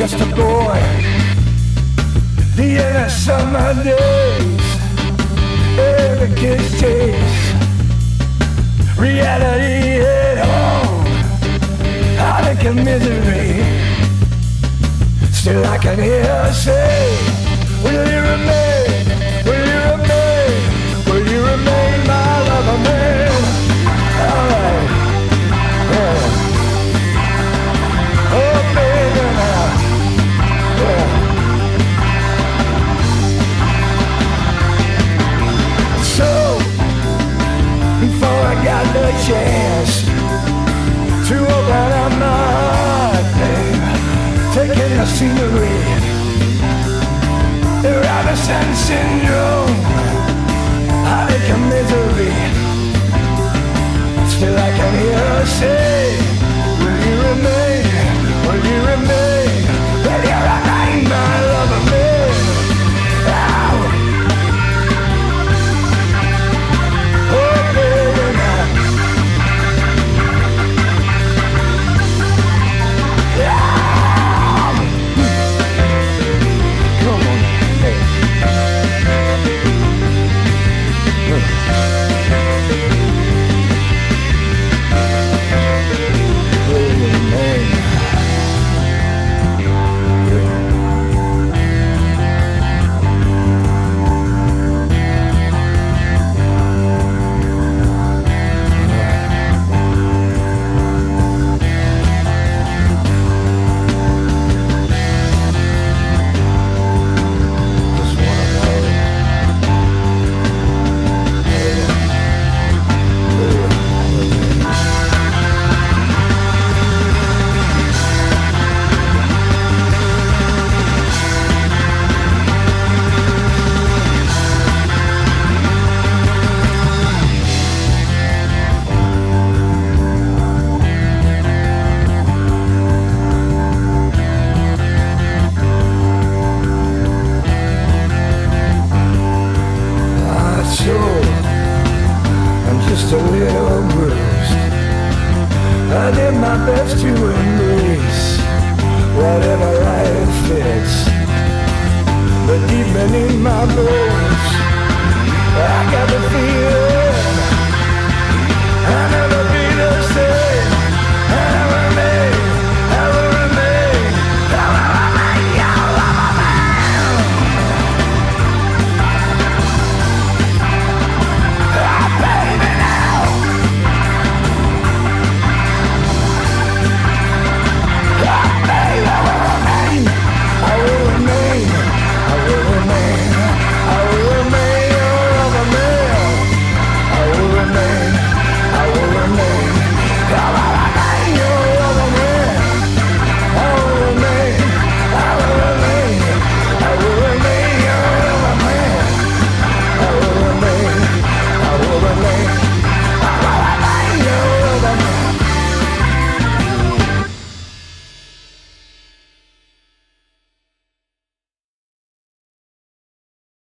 just a boy. The innocent summer days, every kid's chase. Reality at home, heartache and misery. Still I can hear her say, the chance to open up my taking the scenery, the syndrome, heartache and misery. Still I can hear her say, Sure. I'm just a little bruised. I did my best to embrace whatever life fits. But deep beneath my bones,